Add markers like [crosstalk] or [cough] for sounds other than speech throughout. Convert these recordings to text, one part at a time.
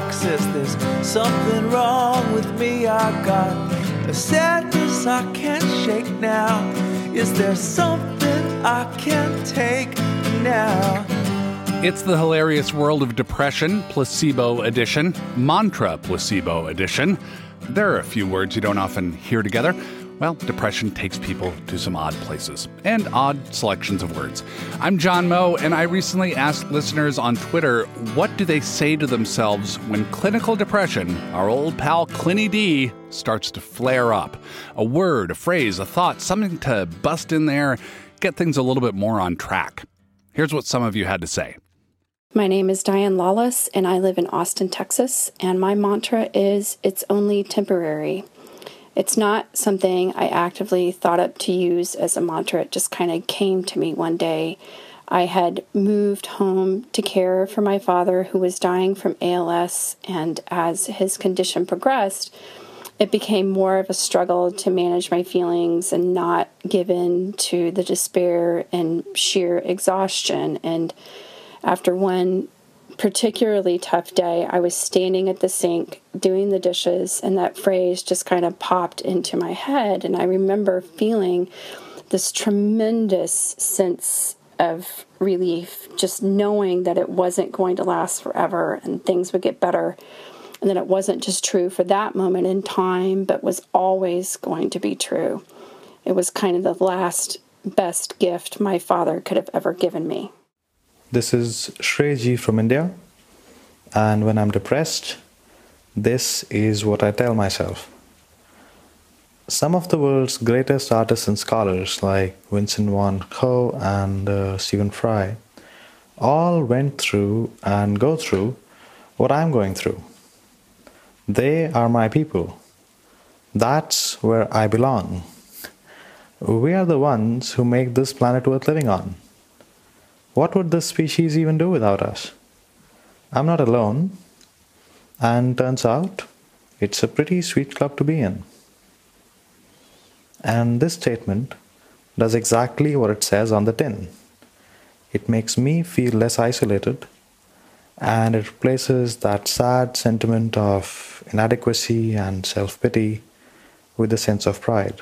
goes in to see a doc, says there's something wrong with me. I got a sadness I can't shake now. Is there something I can take now? It's the hilarious world of depression, placebo edition, mantra placebo edition. There are a few words you don't often hear together. Well, depression takes people to some odd places and odd selections of words. I'm John Moe, and I recently asked listeners on Twitter what do they say to themselves when clinical depression, our old pal Clinny D, starts to flare up. A word, a phrase, a thought, something to bust in there, get things a little bit more on track. Here's what some of you had to say. My name is Diane Lawless, and I live in Austin, Texas. And my mantra is it's only temporary. It's not something I actively thought up to use as a mantra. It just kind of came to me one day. I had moved home to care for my father who was dying from ALS, and as his condition progressed, it became more of a struggle to manage my feelings and not give in to the despair and sheer exhaustion. And after one particularly tough day, I was standing at the sink doing the dishes, and that phrase just kind of popped into my head. And I remember feeling this tremendous sense of relief, just knowing that it wasn't going to last forever and things would get better. And that it wasn't just true for that moment in time, but was always going to be true. It was kind of the last best gift my father could have ever given me. This is Shreji from India, and when I'm depressed, this is what I tell myself. Some of the world's greatest artists and scholars, like Vincent van Gogh and uh, Stephen Fry, all went through and go through what I'm going through. They are my people. That's where I belong. We are the ones who make this planet worth living on. What would this species even do without us? I'm not alone, and turns out it's a pretty sweet club to be in. And this statement does exactly what it says on the tin. It makes me feel less isolated and it replaces that sad sentiment of inadequacy and self pity with a sense of pride.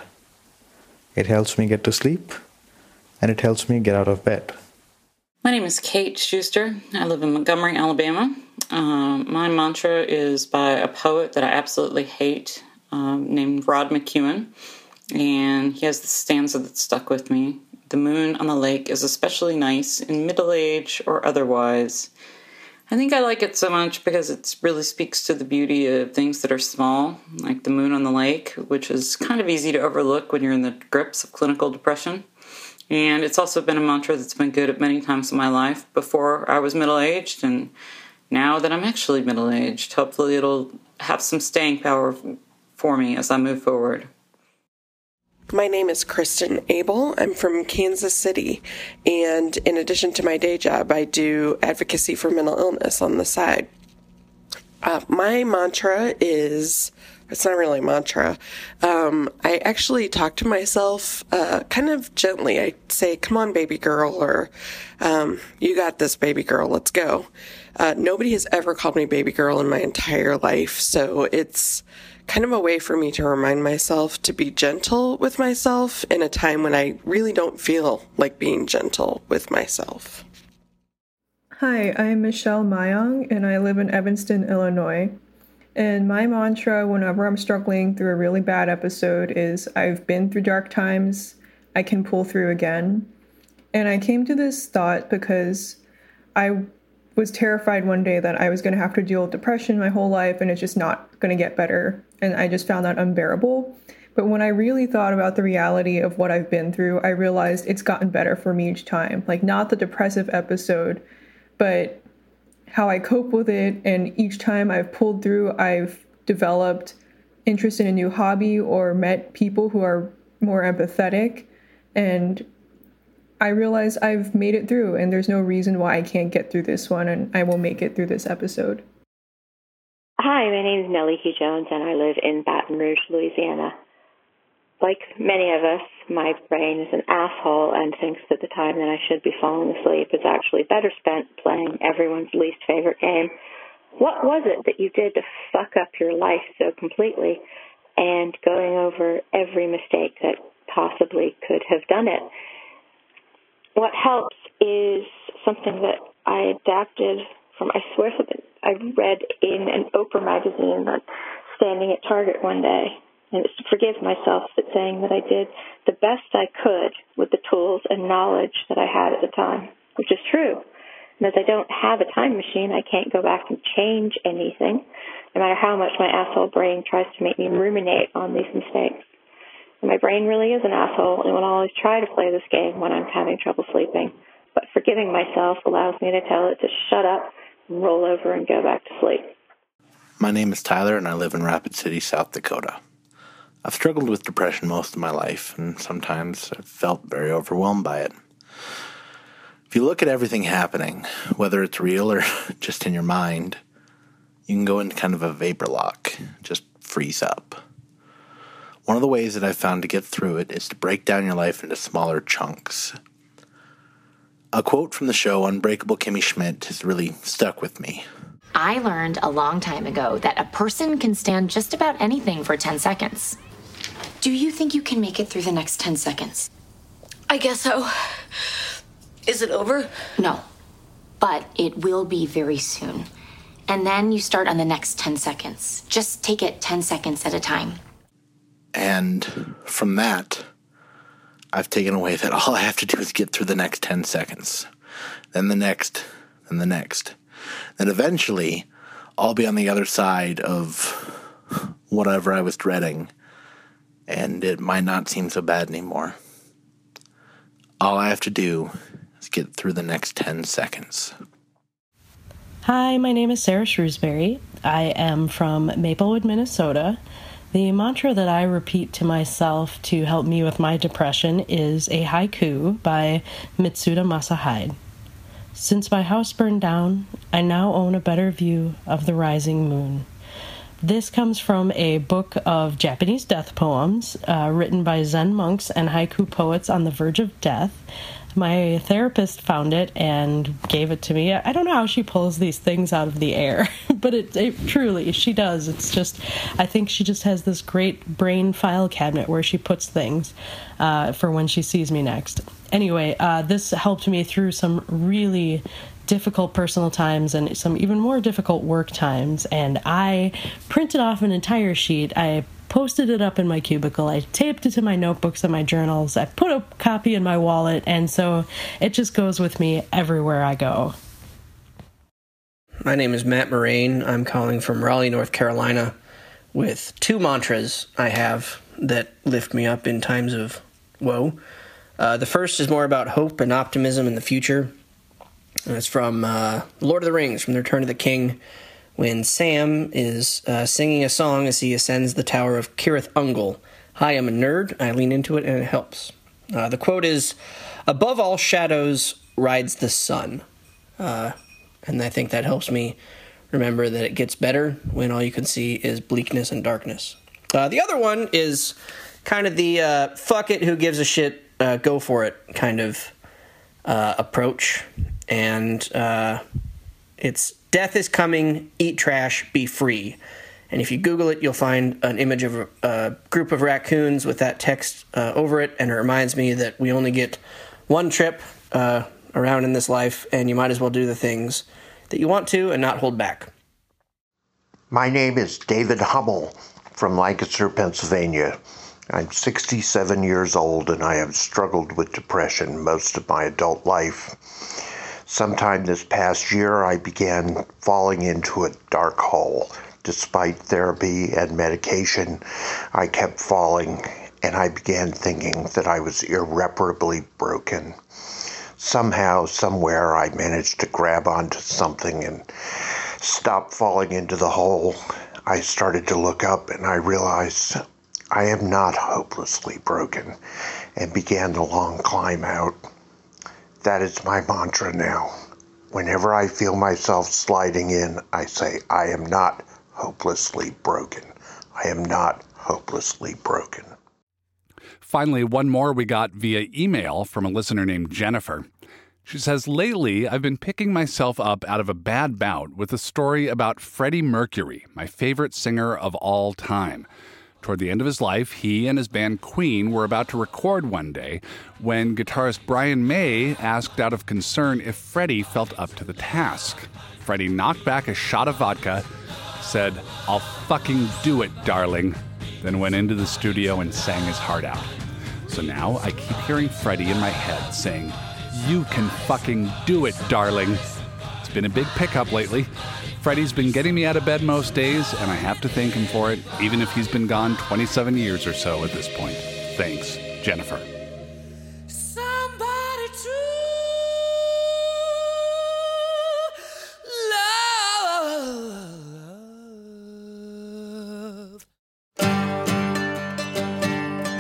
It helps me get to sleep and it helps me get out of bed. My name is Kate Schuster. I live in Montgomery, Alabama. Um, my mantra is by a poet that I absolutely hate um, named Rod McKuen. And he has the stanza that stuck with me. The moon on the lake is especially nice in middle age or otherwise. I think I like it so much because it really speaks to the beauty of things that are small, like the moon on the lake, which is kind of easy to overlook when you're in the grips of clinical depression. And it's also been a mantra that's been good at many times in my life before I was middle aged and now that I'm actually middle aged. Hopefully, it'll have some staying power for me as I move forward. My name is Kristen Abel. I'm from Kansas City. And in addition to my day job, I do advocacy for mental illness on the side. Uh, my mantra is it's not really a mantra. Um, I actually talk to myself uh, kind of gently. I say, Come on, baby girl, or um, You got this, baby girl, let's go. Uh, nobody has ever called me baby girl in my entire life, so it's kind of a way for me to remind myself to be gentle with myself in a time when I really don't feel like being gentle with myself. Hi, I'm Michelle Mayong, and I live in Evanston, Illinois. And my mantra whenever I'm struggling through a really bad episode is I've been through dark times, I can pull through again. And I came to this thought because I was terrified one day that I was going to have to deal with depression my whole life and it's just not going to get better. And I just found that unbearable. But when I really thought about the reality of what I've been through, I realized it's gotten better for me each time. Like, not the depressive episode, but how I cope with it. And each time I've pulled through, I've developed interest in a new hobby or met people who are more empathetic. And I realize I've made it through, and there's no reason why I can't get through this one, and I will make it through this episode. Hi, my name is Nellie Hugh Jones, and I live in Baton Rouge, Louisiana. Like many of us, my brain is an asshole and thinks that the time that I should be falling asleep is actually better spent playing everyone's least favorite game. What was it that you did to fuck up your life so completely and going over every mistake that possibly could have done it? What helps is something that I adapted from, I swear something I read in an Oprah magazine that standing at Target one day and it's to forgive myself for saying that I did the best I could with the tools and knowledge that I had at the time, which is true. And as I don't have a time machine, I can't go back and change anything, no matter how much my asshole brain tries to make me ruminate on these mistakes. And my brain really is an asshole and will always try to play this game when I'm having trouble sleeping. But forgiving myself allows me to tell it to shut up, roll over, and go back to sleep. My name is Tyler, and I live in Rapid City, South Dakota. I've struggled with depression most of my life, and sometimes I've felt very overwhelmed by it. If you look at everything happening, whether it's real or [laughs] just in your mind, you can go into kind of a vapor lock, just freeze up. One of the ways that I've found to get through it is to break down your life into smaller chunks. A quote from the show Unbreakable Kimmy Schmidt has really stuck with me. I learned a long time ago that a person can stand just about anything for 10 seconds. Do you think you can make it through the next 10 seconds? I guess so. Is it over? No. But it will be very soon. And then you start on the next 10 seconds. Just take it 10 seconds at a time. And from that, I've taken away that all I have to do is get through the next 10 seconds, then the next, and the next. Then eventually, I'll be on the other side of whatever I was dreading and it might not seem so bad anymore. All I have to do is get through the next 10 seconds. Hi, my name is Sarah Shrewsbury. I am from Maplewood, Minnesota. The mantra that I repeat to myself to help me with my depression is a haiku by Mizuta Masahide. Since my house burned down, I now own a better view of the rising moon. This comes from a book of Japanese death poems uh, written by Zen monks and haiku poets on the verge of death. My therapist found it and gave it to me. I don't know how she pulls these things out of the air, [laughs] but it, it, truly she does. It's just, I think she just has this great brain file cabinet where she puts things uh, for when she sees me next. Anyway, uh, this helped me through some really difficult personal times and some even more difficult work times. And I printed off an entire sheet. I posted it up in my cubicle. I taped it to my notebooks and my journals. I put a copy in my wallet. And so it just goes with me everywhere I go. My name is Matt Moraine. I'm calling from Raleigh, North Carolina, with two mantras I have that lift me up in times of woe. Uh, the first is more about hope and optimism in the future. And it's from uh, Lord of the Rings, from the Return of the King, when Sam is uh, singing a song as he ascends the tower of Cirith Ungol. Hi, I'm a nerd. I lean into it and it helps. Uh, the quote is Above all shadows rides the sun. Uh, and I think that helps me remember that it gets better when all you can see is bleakness and darkness. Uh, the other one is kind of the uh, fuck it, who gives a shit, go for it kind of approach and uh, it's death is coming, eat trash, be free. And if you Google it, you'll find an image of a, a group of raccoons with that text uh, over it, and it reminds me that we only get one trip uh, around in this life, and you might as well do the things that you want to and not hold back. My name is David Hummel from Lancaster, Pennsylvania. I'm 67 years old and I have struggled with depression most of my adult life sometime this past year, I began falling into a dark hole. Despite therapy and medication, I kept falling, and I began thinking that I was irreparably broken. Somehow, somewhere, I managed to grab onto something and stop falling into the hole. I started to look up and I realized I am not hopelessly broken and began the long climb out. That is my mantra now. Whenever I feel myself sliding in, I say, I am not hopelessly broken. I am not hopelessly broken. Finally, one more we got via email from a listener named Jennifer. She says, Lately, I've been picking myself up out of a bad bout with a story about Freddie Mercury, my favorite singer of all time. Toward the end of his life, he and his band Queen were about to record one day when guitarist Brian May asked out of concern if Freddie felt up to the task. Freddie knocked back a shot of vodka, said, I'll fucking do it, darling, then went into the studio and sang his heart out. So now I keep hearing Freddie in my head saying, You can fucking do it, darling. It's been a big pickup lately. Freddie's been getting me out of bed most days, and I have to thank him for it, even if he's been gone 27 years or so at this point. Thanks, Jennifer.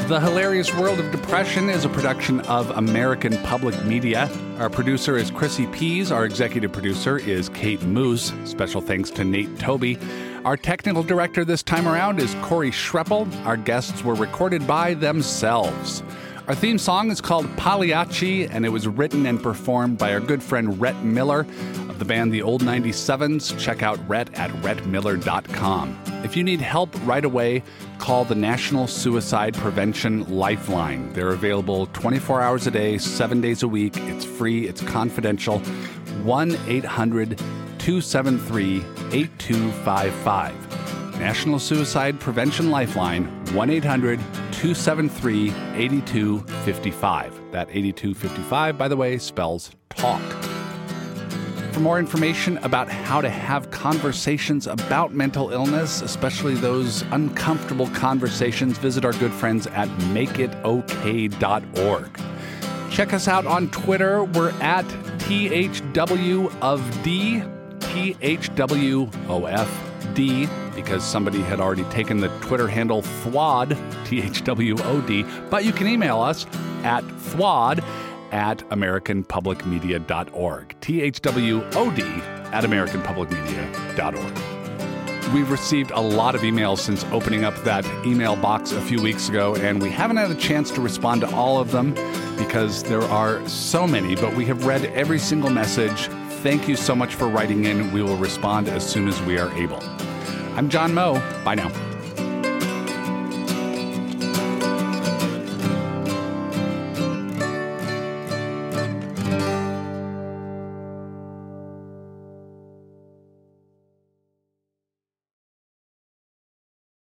The Hilarious World of Depression is a production of American Public Media. Our producer is Chrissy Pease. Our executive producer is Kate Moos. Special thanks to Nate Toby. Our technical director this time around is Corey Schreppel. Our guests were recorded by themselves. Our theme song is called Pagliacci, and it was written and performed by our good friend Rhett Miller of the band The Old 97s. Check out Rhett at rhettmiller.com. If you need help right away, call the National Suicide Prevention Lifeline. They're available 24 hours a day, seven days a week. It's free, it's confidential. 1 800 273 8255. National Suicide Prevention Lifeline, 1 800 273 8255. That 8255, by the way, spells talk. For more information about how to have conversations about mental illness, especially those uncomfortable conversations, visit our good friends at makeitok.org. Check us out on Twitter. We're at THW of D, THWOFD, because somebody had already taken the Twitter handle THWOD, T-H-W-O-D. But you can email us at THWOD at AmericanPublicMedia.org. T-H-W-O-D at AmericanPublicMedia.org. We've received a lot of emails since opening up that email box a few weeks ago, and we haven't had a chance to respond to all of them because there are so many, but we have read every single message. Thank you so much for writing in. We will respond as soon as we are able. I'm John Moe. Bye now.